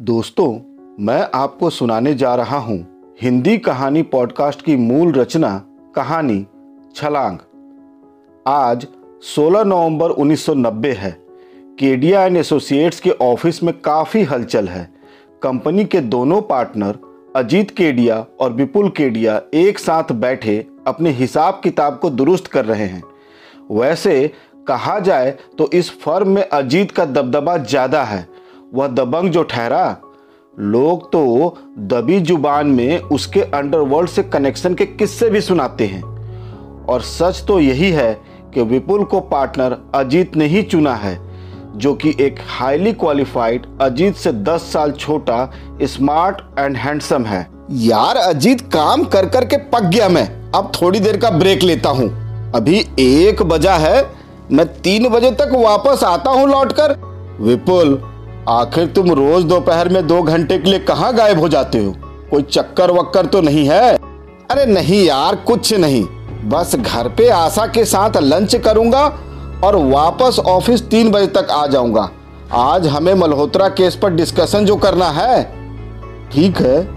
दोस्तों, मैं आपको सुनाने जा रहा हूँ हिंदी कहानी पॉडकास्ट की मूल रचना, कहानी, छलांग। आज 16 नवंबर 1990 है। केडिया एंड एसोसिएट्स के ऑफ़िस में काफ़ी हलचल है। कंपनी के दोनों पार्टनर, अजीत केडिया और विपुल केडिया, एक साथ बैठे अपने हिसाब किताब को दुरुस्त कर रहे हैं। वैसे, कहा जाए तो इस फर्म में अजीत का दबदबा ज़्यादा है। वह दबंग जो ठहरा, लोग तो दबी ज़ुबान में उसके अंडरवर्ल्ड से कनेक्शन के किस्से भी सुनाते हैं। और सच तो यही है कि विपुल को पार्टनर अजीत ने ही चुना है, जो कि एक हाईली क्वालिफाइड अजीत से 10 साल छोटा स्मार्ट एंड हैंडसम है। यार, अजीत काम कर कर के पक गया मैं। अब थोड़ी देर का ब्रेक लेता हूँ। अभी एक बजा है, मैं तीन बजे तक वापस आता हूँ लौटकर। विपुल आखिर तुम रोज दोपहर में दो घंटे के लिए कहाँ गायब हो जाते हो? कोई चक्कर वक्कर तो नहीं है? अरे नहीं यार, कुछ नहीं। बस घर पे आशा के साथ लंच करूँगा और वापस ऑफ़िस तीन बजे तक आ जाऊँगा। आज हमें मल्होत्रा केस पर डिस्कशन जो करना है। ठीक है,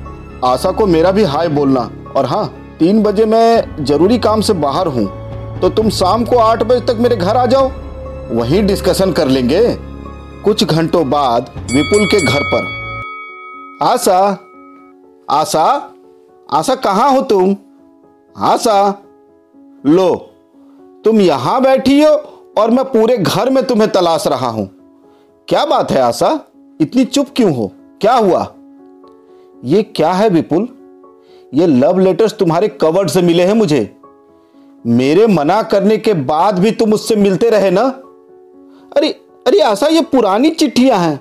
आशा को मेरा भी हाय बोलना। और हाँ तीन बजे मैं ज़रूरी काम से बाहर हूँ। तो तुम शाम को आठ बजे तक मेरे घर आ जाओ। वहीं डिस्कशन कर लेंगे। कुछ घंटों बाद विपुल के घर पर। आशा आशा आशा, कहाँ हो तुम? आशा, लो, तुम यहाँ बैठी हो और मैं पूरे घर में तुम्हें तलाश रहा हूँ। क्या बात है आशा? इतनी चुप क्यों हो? क्या हुआ? ये क्या है विपुल? ये लव लेटर्स तुम्हारे कवर्ड से मिले हैं मुझे। मेरे मना करने के बाद भी तुम उससे मिलते रहे ना? अरे अरे आशा ये पुरानी चिट्ठियाँ हैं।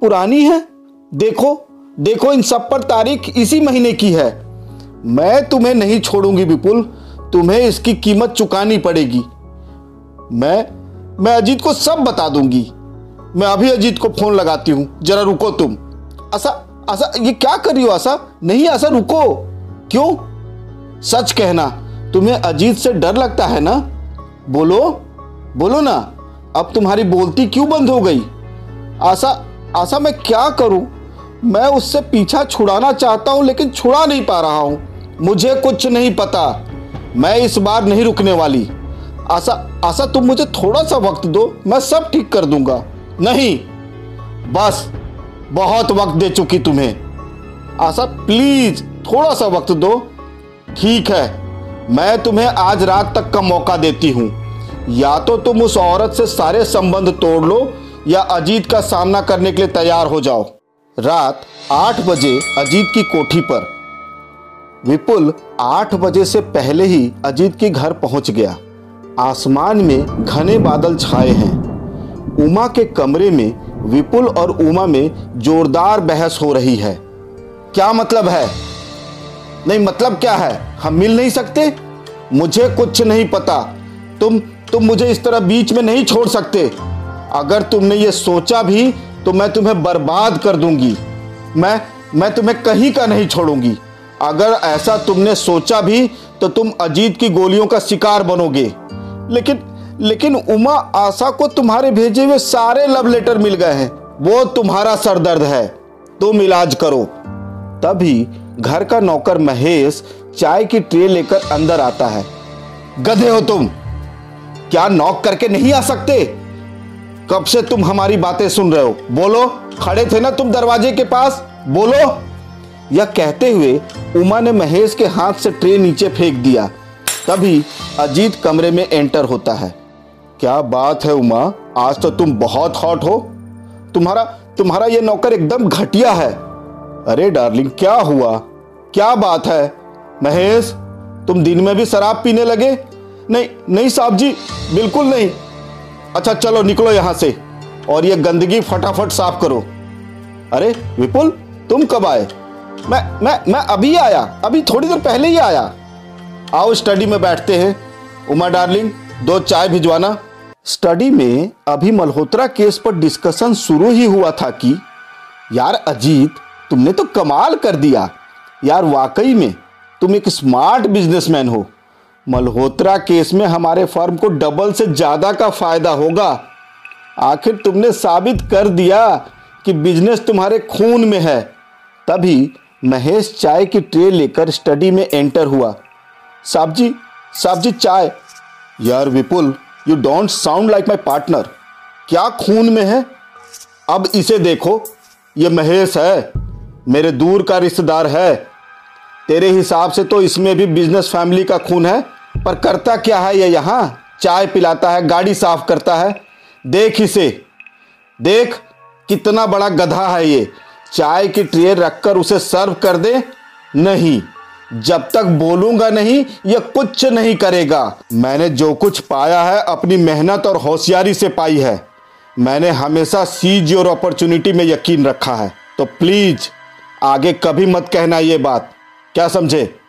पुरानी है? देखो देखो, इन सब पर तारीख इसी महीने की है। मैं तुम्हें नहीं छोड़ूँगी विपुल, तुम्हें इसकी कीमत चुकानी पड़ेगी। मैं मैं अजीत को सब बता दूँगी। मैं अभी अजीत को फ़ोन लगाती हूँ। जरा रुको तुम। आशा आशा ये क्या कर रही हो आशा नहीं आशा रुको। क्यों? सच कहना, तुम्हें अजीत से डर लगता है ना? बोलो बोलो ना। अब तुम्हारी बोलती क्यों बंद हो गई? आशा आशा, मैं क्या करूँ? मैं उससे पीछा छुड़ाना चाहता हूँ, लेकिन छुड़ा नहीं पा रहा हूँ। मुझे कुछ नहीं पता। मैं इस बार नहीं रुकने वाली। आशा आशा, तुम मुझे थोड़ा सा वक्त दो, मैं सब ठीक कर दूँगा। नहीं। बस, बहुत वक्त दे चुकी तुम्हें। आशा, प्लीज़ थोड़ा सा वक्त दो। ठीक है। मैं तुम्हें आज रात तक का मौका देती हूँ। या तो तुम उस औरत से सारे संबंध तोड़ लो या अजीत का सामना करने के लिए तैयार हो जाओ। रात आठ बजे अजीत की कोठी पर। विपुल आठ बजे से पहले ही अजीत के घर पहुँच गया। आसमान में घने बादल छाए हैं। उमा के कमरे में विपुल और उमा में जोरदार बहस हो रही है। क्या मतलब है? नहीं मतलब क्या है? हम मिल नहीं सकते? मुझे कुछ नहीं पता। तुम तुम मुझे इस तरह बीच में नहीं छोड़ सकते। अगर तुमने ये सोचा भी तो मैं तुम्हें बर्बाद कर दूँगी। मैं मैं तुम्हें कहीं का नहीं छोड़ूँगी। अगर ऐसा तुमने सोचा भी तो तुम अजीत की गोलियों का शिकार बनोगे। लेकिन लेकिन उमा आशा को तुम्हारे भेजे हुए सारे लव लेटर मिल गए हैं। वो तुम्हारा सरदर्द है। तुम इलाज करो। तभी घर का नौकर महेश चाय की ट्रे लेकर अंदर आता है। गधे हो तुम! क्या नॉक करके नहीं आ सकते? कब से तुम हमारी बातें सुन रहे हो? बोलो, खड़े थे ना तुम दरवाजे के पास? बोलो। यह कहते हुए उमा ने महेश के हाथ से ट्रे नीचे फेंक दिया। तभी अजीत कमरे में एंटर होता है। क्या बात है उमा? आज तो तुम बहुत हॉट हो। तुम्हारा तुम्हारा यह नौकर एकदम घटिया है। अरे डार्लिंग, क्या हुआ? क्या बात है? महेश, तुम दिन में भी शराब पीने लगे? नहीं नहीं साहब जी, बिल्कुल नहीं। अच्छा चलो निकलो यहाँ से और ये गंदगी फटाफट साफ़ करो। अरे, विपुल, तुम कब आए? मैं मैं मैं अभी आया, अभी थोड़ी देर पहले ही आया। आओ स्टडी में बैठते हैं। उमा डार्लिंग, दो चाय भिजवाना। स्टडी में अभी मल्होत्रा केस पर डिस्कशन शुरू ही हुआ था कि, यार अजीत, तुमने तो कमाल कर दिया। यार वाकई में, तुम एक स्मार्ट बिजनेसमैन हो। मल्होत्रा केस में हमारे फर्म को डबल से ज़्यादा का फ़ायदा होगा। आखिर तुमने साबित कर दिया कि बिज़नेस तुम्हारे खून में है। तभी महेश चाय की ट्रे लेकर स्टडी में एंटर हुआ। साहब जी साहब जी चाय। यार Vipul you don't sound like my partner क्या खून में है? अब इसे देखो। ये महेश है। मेरे दूर का रिश्तेदार है। तेरे हिसाब से तो इसमें भी बिज़नेस फैमिली का खून है। पर करता क्या है ये यहाँ? चाय पिलाता है, गाड़ी साफ़ करता है। देख इसे। देख कितना बड़ा गधा है ये। चाय की ट्रे रखकर उसे सर्व कर दे। नहीं, जब तक बोलूँगा नहीं यह कुछ नहीं करेगा। मैंने जो कुछ पाया है, अपनी मेहनत और होशियारी से पाई है। मैंने हमेशा सीज योर अपॉर्चुनिटी में यकीन रखा है। तो प्लीज़ आगे कभी मत कहना ये बात। क्या समझे?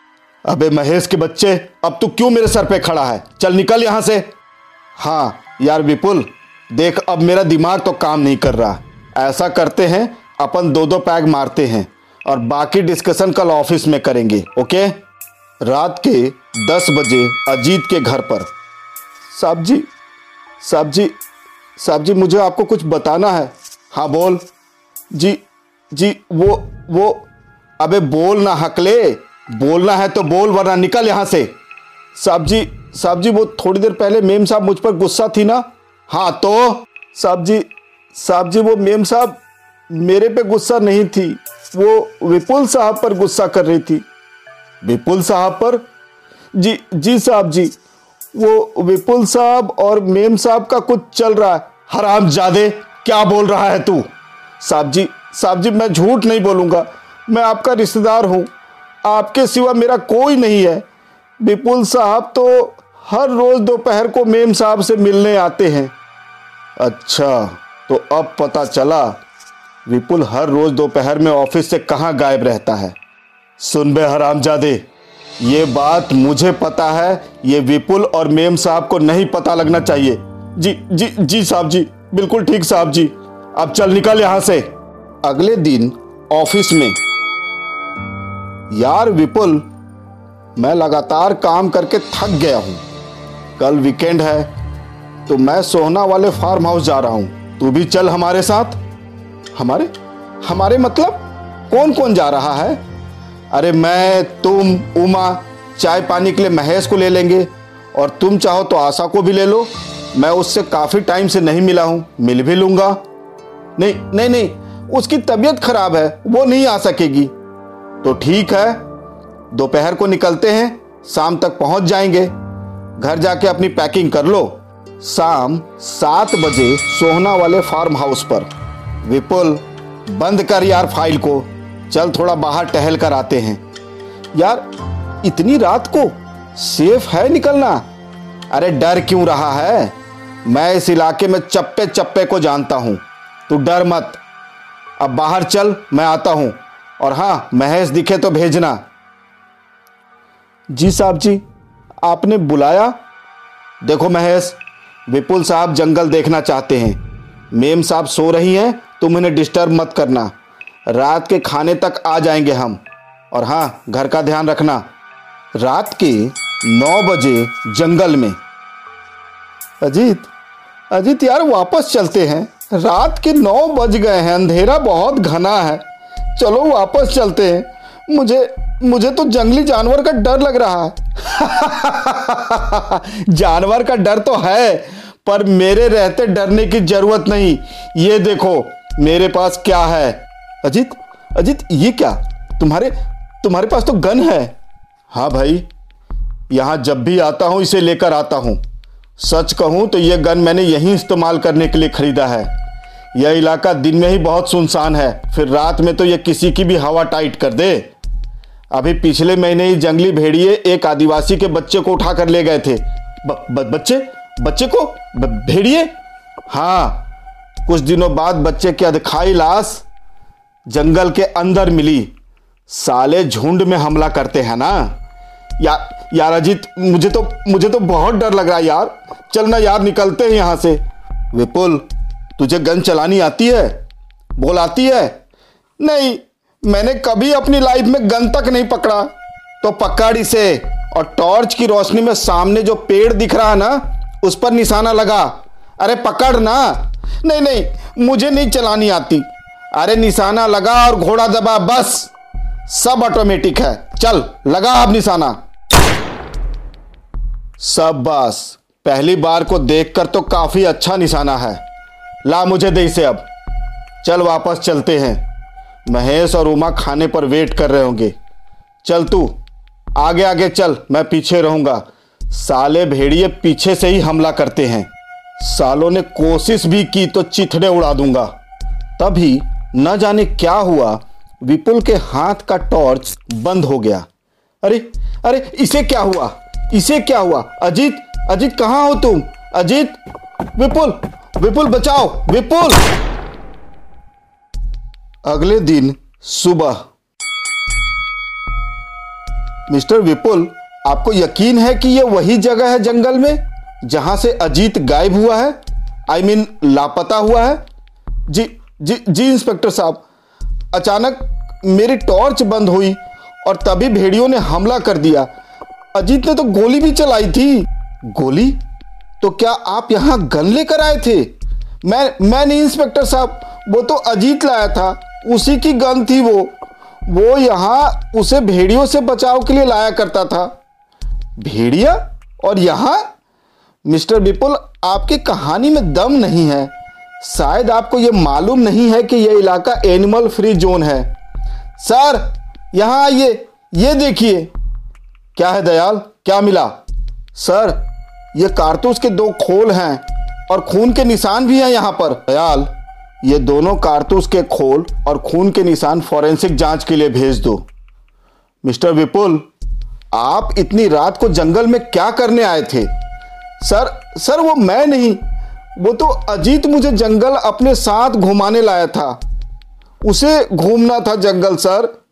अबे महेश के बच्चे, अब तू क्यों मेरे सर पे खड़ा है? चल निकल यहाँ से। हाँ यार विपुल, देख, अब मेरा दिमाग तो काम नहीं कर रहा। ऐसा करते हैं, अपन दो दो पैग मारते हैं और बाकी डिस्कशन कल ऑफ़िस में करेंगे, ओके? रात के दस बजे अजीत के घर पर। साहब जी साहब जी साहब जी मुझे आपको कुछ बताना है। हाँ बोल। जी जी, वो वो, अबे बोल ना, हकले। बोलना है तो बोल, वरना निकल यहाँ से। साहब जी साहब जी वो थोड़ी देर पहले मेम साहब मुझ पर गुस्सा थी ना? हाँ तो? साहब जी साहब जी वो मेम साहब मेरे पे गुस्सा नहीं थी। वो विपुल साहब पर गुस्सा कर रही थी। विपुल साहब पर? जी जी साहब जी वो विपुल साहब और मेम साहब का कुछ चल रहा है। हराम जादे क्या बोल रहा है तू? साहब जी साहब जी मैं झूठ नहीं बोलूँगा। मैं आपका रिश्तेदार हूँ। आपके सिवा मेरा कोई नहीं है। विपुल साहब तो हर रोज दोपहर को मेम साहब से मिलने आते हैं। अच्छा तो अब पता चला, विपुल हर रोज दोपहर में ऑफ़िस से कहाँ गायब रहता है। सुन बे हरामजादे, ये बात मुझे पता है, ये विपुल और मेम साहब को नहीं पता लगना चाहिए। जी जी जी साहब जी, बिल्कुल ठीक साहब जी। अब चल निकल यहाँ से। अगले दिन ऑफ़िस में यार विपुल, मैं लगातार काम करके थक गया हूँ। कल वीकेंड है तो मैं सोहना वाले फार्म हाउस जा रहा हूँ। तू भी चल हमारे साथ। हमारे? हमारे मतलब? कौन कौन जा रहा है? अरे मैं, तुम, उमा, चाय पानी के लिए महेश को ले लेंगे, और तुम चाहो तो आशा को भी ले लो। मैं उससे काफ़ी टाइम से नहीं मिला हूँ, मिल भी लूँगा। नहीं नहीं नहीं, उसकी तबीयत खराब है, वो नहीं आ सकेगी। तो ठीक है, दोपहर को निकलते हैं, शाम तक पहुँच जाएँगे। घर जाके अपनी पैकिंग कर लो। शाम सात बजे सोहना वाले फार्म हाउस पर। विपुल, बंद कर यार फ़ाइल को। चल थोड़ा बाहर टहल कर आते हैं। यार, इतनी रात को सेफ़ है निकलना? अरे डर क्यों रहा है? मैं इस इलाके में चप्पे चप्पे को जानता हूँ। तू डर मत। अब बाहर चल, मैं आता हूँ। और हाँ महेश दिखे तो भेजना। जी साहब जी, आपने बुलाया? देखो महेश विपुल साहब जंगल देखना चाहते हैं। मेम साहब सो रही हैं, तुम इन्हें डिस्टर्ब मत करना। रात के खाने तक आ जाएँगे हम। और हाँ घर का ध्यान रखना। रात के नौ बजे जंगल में। अजीत अजीत यार, वापस चलते हैं। रात के नौ बज गए हैं, अंधेरा बहुत घना है। चलो वापस चलते हैं। मुझे मुझे तो जंगली जानवर का डर लग रहा है। जानवर का डर तो है, पर मेरे रहते डरने की ज़रूरत नहीं। ये देखो, मेरे पास क्या है? अजीत अजीत, ये क्या? तुम्हारे तुम्हारे पास तो गन है। हाँ भाई, यहाँ जब भी आता हूँ, इसे लेकर आता हूँ। सच कहूँ तो यह गन मैंने यहीं इस्तेमाल करने के लिए खरीदा है। यह इलाका दिन में ही बहुत सुनसान है। फिर रात में तो यह किसी की भी हवा टाइट कर दे। अभी पिछले महीने ही जंगली भेड़िए एक आदिवासी के बच्चे को उठा कर ले गए थे। ब, ब, बच्चे? बच्चे को? ब, भेड़िए? हाँ। कुछ दिनों बाद बच्चे की अधखाई लाश जंगल के अंदर मिली। साले झुंड में हमला करते हैं ना। या यार अजीत मुझे तो मुझे तो बहुत डर लग रहा है यार। चल ना यार निकलते हैं यहाँ से। विपुल तुझे गन चलानी आती है? बोल, आती है? नहीं, मैंने कभी अपनी लाइफ में गन तक नहीं पकड़ा। तो पकड़ इसे, और टॉर्च की रोशनी में सामने जो पेड़ दिख रहा है ना, उस पर निशाना लगा। अरे, पकड़ ना। नहीं नहीं, मुझे नहीं चलानी आती। अरे, निशाना लगा और घोड़ा दबा, बस। सब ऑटोमेटिक है। चल, लगा अब निशाना। सब बस। पहली बार को देखकर तो काफ़ी अच्छा निशाना है। ला मुझे दे इसे अब। चल वापस चलते हैं। महेश और उमा खाने पर वेट कर रहे होंगे। चल तू, आगे आगे चल, मैं पीछे रहूँगा। साले भेड़िए पीछे से ही हमला करते हैं। सालों ने कोशिश भी की तो चिथड़े उड़ा दूँगा। तभी न जाने क्या हुआ, विपुल के हाथ का टॉर्च बंद हो गया। अरे अरे, इसे क्या हुआ? इसे क्या हुआ? अजीत अजीत कहाँ हो तुम? अजीत, विपुल विपुल बचाओ। विपुल! अगले दिन सुबह। मिस्टर विपुल आपको यकीन है कि यह वही जगह है जंगल में जहाँ से अजीत गायब हुआ है? आई I मीन mean, लापता हुआ है? जी जी जी इंस्पेक्टर साहब। अचानक मेरी टॉर्च बंद हुई और तभी भेड़ियों ने हमला कर दिया। अजीत ने तो गोली भी चलाई थी। गोली? तो क्या आप यहाँ गन लेकर आए थे? मैं मैं नहीं इंस्पेक्टर साहब वो तो अजीत लाया था उसी की गन थी वो। वो यहाँ उसे भेड़ियों से बचाव के लिए लाया करता था। भेड़िया? और यहाँ? मिस्टर विपुल आपकी कहानी में दम नहीं है। शायद आपको यह मालूम नहीं है कि यह इलाका एनिमल फ्री जोन है। सर यहाँ आइए ये, ये देखिए। क्या है दयाल? क्या मिला? सर ये कारतूस के दो खोल हैं और खून के निशान भी हैं यहाँ पर। दयाल ये दोनों कारतूस के खोल और खून के निशान फॉरेंसिक जाँच के लिए भेज दो। मिस्टर विपुल, आप इतनी रात को जंगल में क्या करने आए थे? सर सर, वो मैं नहीं, वो तो अजीत मुझे जंगल अपने साथ घुमाने लाया था। उसे घूमना था जंगल, सर।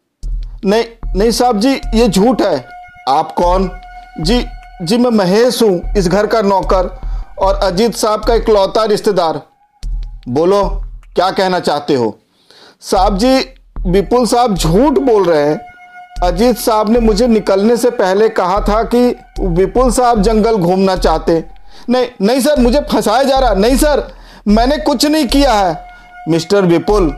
नहीं नहीं साहब जी, ये झूठ है। आप कौन? जी जी, मैं महेश हूँ, इस घर का नौकर और अजीत साहब का इकलौता रिश्तेदार। बोलो, क्या कहना चाहते हो? साहब जी, विपुल साहब झूठ बोल रहे हैं। अजीत साहब ने मुझे निकलने से पहले कहा था कि विपुल साहब जंगल घूमना चाहते। नहीं नहीं सर, मुझे फंसाया जा रहा। नहीं सर, मैंने कुछ नहीं किया है। मिस्टर विपुल,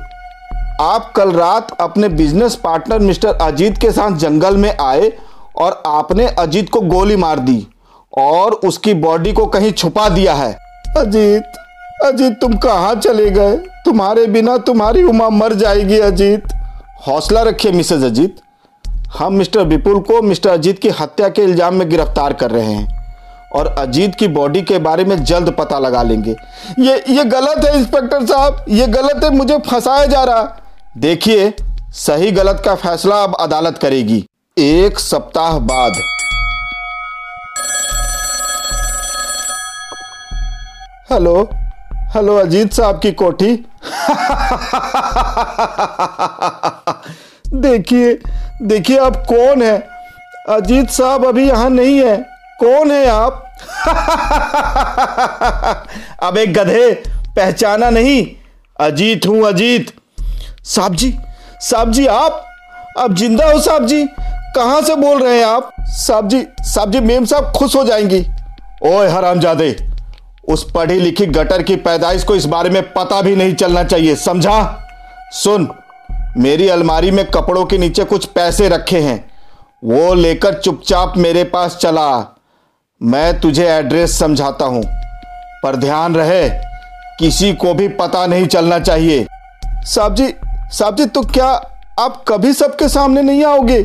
आप कल रात अपने बिज़नेस पार्टनर मिस्टर अजीत के साथ जंगल में आए और आपने अजीत को गोली मार दी और उसकी बॉडी को कहीं छुपा दिया है। अजीत अजीत तुम कहाँ चले गए? तुम्हारे बिना तुम्हारी उमा मर जाएगी अजीत। हौसला रखिए मिसेज अजीत। हम मिस्टर विपुल को मिस्टर अजीत की हत्या के इल्ज़ाम में गिरफ़्तार कर रहे हैं और अजीत की बॉडी के बारे में जल्द पता लगा लेंगे। ये ये गलत है इंस्पेक्टर साहब। ये गलत है मुझे फंसाया जा रहा। देखिए सही गलत का फैसला अब अदालत करेगी। एक सप्ताह बाद। हेलो हेलो अजीत साहब की कोठी। देखिए देखिए आप कौन है? अजीत साहब अभी यहाँ नहीं है। कौन है आप? अब एक गधे, पहचाना नहीं। अजीत हूँ अजीत। साहब जी साहब जी आप? अब ज़िंदा हो साहब जी? कहाँ से बोल रहे हैं आप? साहब जी साहब जी, मेम साहब खुश हो जाएँगी। ओए हरामजादे, उस पढ़ी लिखी गटर की पैदाइश को इस बारे में पता भी नहीं चलना चाहिए, समझा? सुन, मेरी अलमारी में कपड़ों के नीचे कुछ पैसे रखे हैं। वो लेकर चुपचाप मेरे पास चला। मैं तुझे एड्रेस समझाता हूँ, पर ध्यान रहे, किसी को भी पता नहीं चलना चाहिए। साहब जी साहब जी तो क्या आप कभी सबके सामने नहीं आओगे?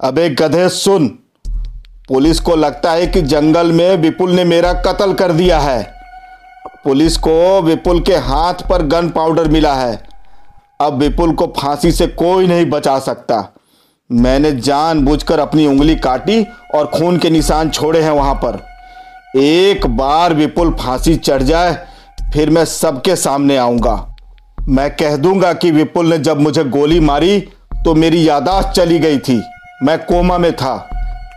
अबे गधे सुन। पुलिस को लगता है कि जंगल में विपुल ने मेरा कत्ल कर दिया है। पुलिस को विपुल के हाथ पर गन पाउडर मिला है। अब विपुल को फांसी से कोई नहीं बचा सकता। मैंने जानबूझकर अपनी उंगली काटी और खून के निशान छोड़े हैं वहाँ पर। एक बार विपुल फांसी चढ़ जाए, फिर मैं सबके सामने आऊँगा। मैं कह दूँगा कि विपुल ने जब मुझे गोली मारी तो मेरी यादाश्त चली गई थी। मैं कोमा में था।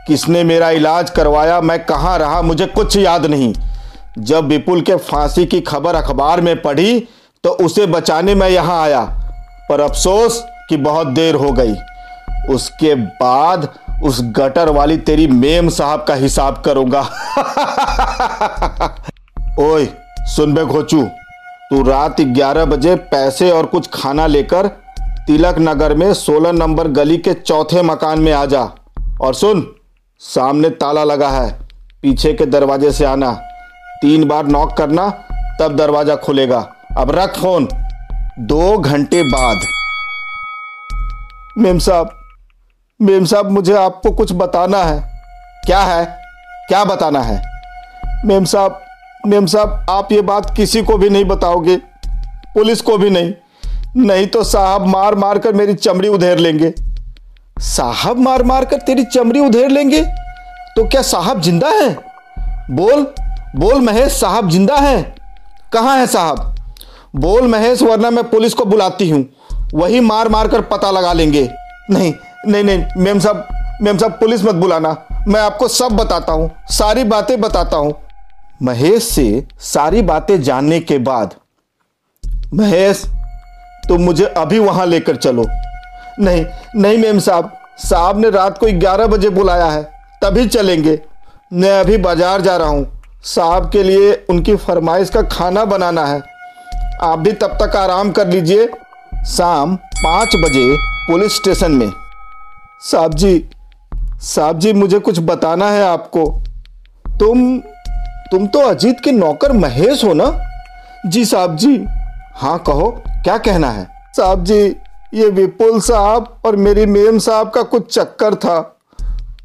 किसने मेरा इलाज करवाया? मैं कहाँ रहा? मुझे कुछ याद नहीं। जब विपुल के फांसी की खबर अखबार में पढ़ी तो उसे बचाने मैं यहाँ आया। पर अफसोस कि बहुत देर हो गई। उसके बाद उस गटर वाली तेरी मेम साहब का हिसाब करूँगा। ओए, सुन बे घोचू। तू रात 11 बजे पैसे और कुछ खाना लेकर तिलक नगर में 16 नंबर गली के चौथे मकान में आ जा और सुन, सामने ताला लगा है, पीछे के दरवाजे से आना। तीन बार नॉक करना, तब दरवाज़ा खुलेगा। अब रख फ़ोन। दो घंटे बाद। मेम साहब मेम साहब, मुझे आपको कुछ बताना है। क्या है? क्या बताना है? मेम साहब मेम साहब, आप ये बात किसी को भी नहीं बताओगे। पुलिस को भी नहीं। नहीं तो साहब मार मार कर मेरी चमड़ी उधेर लेंगे। साहब मार मार कर तेरी चमड़ी उधेर लेंगे? तो क्या साहब ज़िंदा है? बोल बोल महेश, साहब ज़िंदा है? कहाँ है साहब? बोल महेश, वरना मैं पुलिस को बुलाती हूँ। वही मार मार कर पता लगा लेंगे। नहीं नहीं नहीं, मेम साहब मेम साहब, पुलिस मत बुलाना। मैं आपको सब बताता हूँ, सारी बातें बताता हूँ। महेश से सारी बातें जानने के बाद, महेश तुम मुझे अभी वहाँ लेकर चलो। नहीं नहीं मेम साहब साहब ने रात को ग्यारह बजे बुलाया है, तभी चलेंगे। मैं अभी बाज़ार जा रहा हूँ। साहब के लिए उनकी फरमाइश का खाना बनाना है। आप भी तब तक आराम कर लीजिए। शाम पाँच बजे पुलिस स्टेशन में। साहब जी साहब जी, मुझे कुछ बताना है आपको। तुम तुम तो अजीत के नौकर महेश हो ना? जी साहब जी। हाँ कहो, क्या कहना है? साहब जी, ये विपुल साहब और मेरी मेम साहब का कुछ चक्कर था।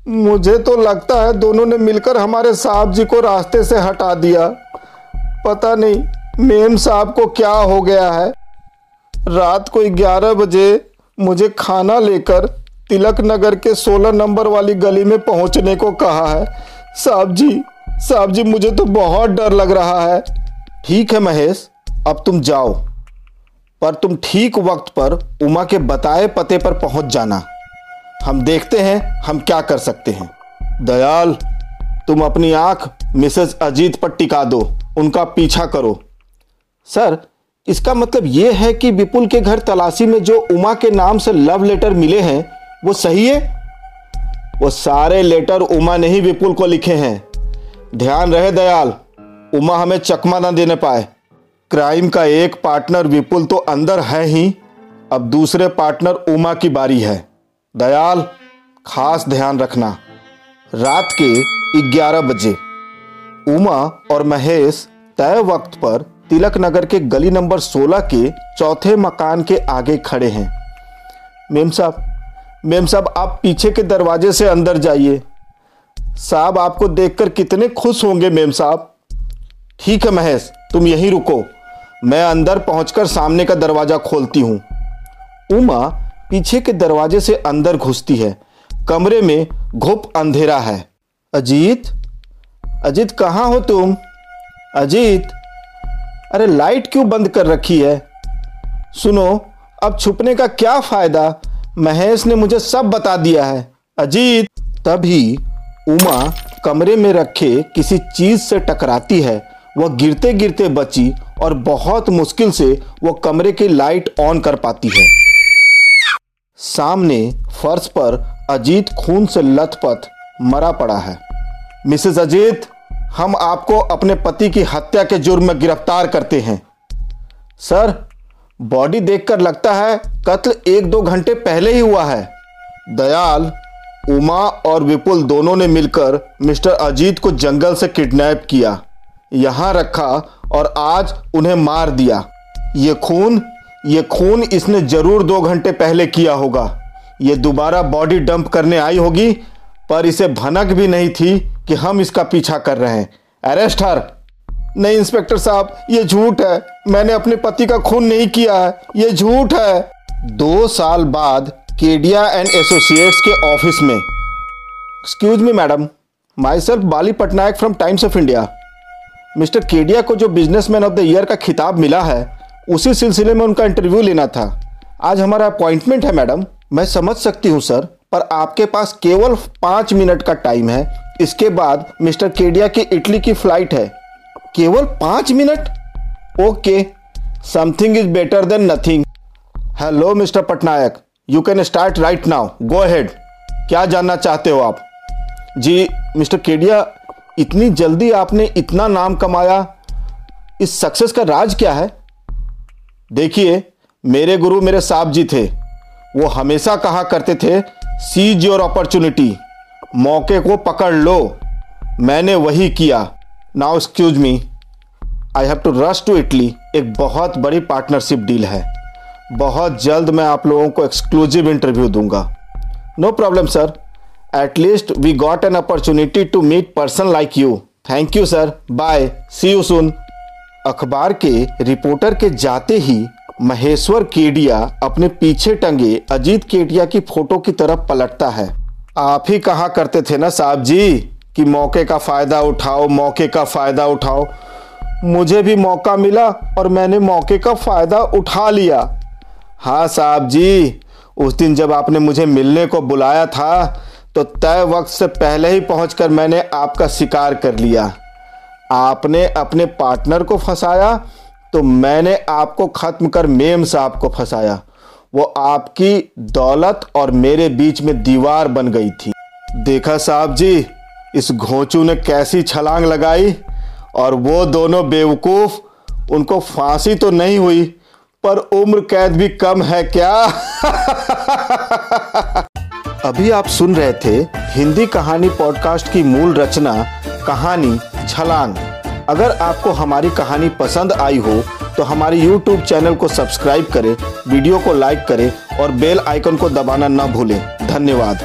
मुझे तो लगता है दोनों ने मिलकर हमारे साहब जी को रास्ते से हटा दिया। पता नहीं, मेम साहब को क्या हो गया है। रात को ग्यारह बजे मुझे खाना लेकर तिलक नगर के सोलह नंबर वाली गली में पहुँचने को कहा है। साहब जी साहब जी, मुझे तो बहुत डर लग रहा है। ठीक है, महेश। अब तुम जाओ, पर तुम ठीक वक्त पर उमा के बताए पते पर पहुँच जाना। हम देखते हैं, हम क्या कर सकते हैं। दयाल, तुम अपनी आँख मिसेस अजीत पर टिका दो, उनका पीछा करो। सर, इसका मतलब यह है कि विपुल के घर तलाशी में जो उमा के नाम से लव लेटर मिले हैं, वो सही है? वो सारे लेटर उमा ने ही विपुल को लिखे हैं। ध्यान रहे दयाल, उमा हमें चकमा ना देने पाए। क्राइम का एक पार्टनर विपुल तो अंदर है ही, अब दूसरे पार्टनर उमा की बारी है। दयाल, खास ध्यान रखना। रात के 11 बजे, उमा और महेश तय वक्त पर तिलक नगर के गली नंबर 16 के चौथे मकान के आगे खड़े हैं। मेम साहब मेम साहब, आप पीछे के दरवाजे से अंदर जाइए। साहब, आपको देखकर कितने खुश होंगे मेम साहब। ठीक है महेश, तुम यहीं रुको। मैं अंदर पहुंचकर सामने का दरवाज़ा खोलती हूँ। उमा पीछे के दरवाजे से अंदर घुसती है। कमरे में घुप अंधेरा है। अजीत? अजीत, कहाँ हो तुम? अजीत? अरे, लाइट क्यों बंद कर रखी है? सुनो, अब छुपने का क्या फ़ायदा? महेश ने मुझे सब बता दिया है। अजीत? तभी उमा कमरे में रखे किसी चीज़ से टकराती है। वह गिरते गिरते बची और बहुत मुश्किल से वह कमरे की लाइट ऑन कर पाती है। सामने फर्श पर अजीत खून से लथपथ मरा पड़ा है। मिसेस अजीत, हम आपको अपने पति की हत्या के जुर्म में गिरफ़्तार करते हैं। सर, बॉडी देखकर लगता है कत्ल एक दो घंटे पहले ही हुआ है। दयाल, उमा और विपुल दोनों ने मिलकर मिस्टर अजीत को जंगल से किडनैप किया। यहाँ रखा और आज उन्हें मार दिया। ये खून ये खून इसने ज़रूर दो घंटे पहले किया होगा। ये दोबारा बॉडी डंप करने आई होगी, पर इसे भनक भी नहीं थी कि हम इसका पीछा कर रहे हैं। Arrest her. नहीं, इंस्पेक्टर साहब, ये झूठ है। मैंने अपने पति का खून नहीं किया है। ये झूठ है। दो साल बाद केडिया एंड एसोसिएट्स के ऑफ़िस में। Excuse me madam myself Bali Patnaik from Times of India mister Kedia को जो बिजनेसमैन ऑफ़ द ईयर का खिताब मिला है, उसी सिलसिले में उनका इंटरव्यू लेना था। आज हमारा अपॉइंटमेंट है, मैडम। मैं समझ सकती हूँ, सर, पर आपके पास केवल पाँच मिनट का टाइम है। इसके बाद मिस्टर केडिया की इटली की फ़्लाइट है। केवल पाँच minute? Okay. Something is better than nothing. Hello, mister Patnaik. You can start right now. Go ahead. क्या जानना चाहते हो आप? जी, मिस्टर केडिया इतनी जल्दी आपने इतना नाम कमाया? इस सक्सेस का राज क्या है? देखिए, मेरे गुरु मेरे साहब जी थे। वो हमेशा कहा करते थे सीज योर अपॉर्चुनिटी मौके को पकड़ लो। मैंने वही किया। Now excuse me I have to rush to Italy एक बहुत बड़ी पार्टनरशिप डील है। बहुत जल्द मैं आप लोगों को एक्सक्लूसिव इंटरव्यू दूँगा। No problem sir at least we got an opportunity to meet person like you thank you sir bye see you soon अखबार के रिपोर्टर के जाते ही महेश्वर केडिया अपने पीछे टंगे अजीत केडिया की फ़ोटो की तरफ़ पलटता है। आप ही कहा करते थे ना साहब जी? कि मौके का फ़ायदा उठाओ, मौके का फ़ायदा उठाओ। मुझे भी मौका मिला और मैंने मौके का फ़ायदा उठा लिया। हाँ साहब जी, उस दिन जब आपने मुझे मिलने को बुलाया था तो तय वक्त से पहले ही पहुंचकर मैंने आपका शिकार कर लिया। आपने अपने पार्टनर को फंसाया तो मैंने आपको खत्म कर मेम साहब को फंसाया। वो आपकी दौलत और मेरे बीच में दीवार बन गई थी। देखा साहब जी, इस घोंचू ने कैसी छलांग लगाई, और वो दोनों बेवकूफ़, उनको फांसी तो नहीं हुई, पर उम्र कैद भी कम है क्या? अभी आप सुन रहे थे हिंदी कहानी पॉडकास्ट की मूल रचना, कहानी छलांग। अगर आपको हमारी कहानी पसंद आई हो तो हमारे YouTube चैनल को सब्सक्राइब करें, वीडियो को लाइक करें और बेल आइकन को दबाना न भूलें। धन्यवाद।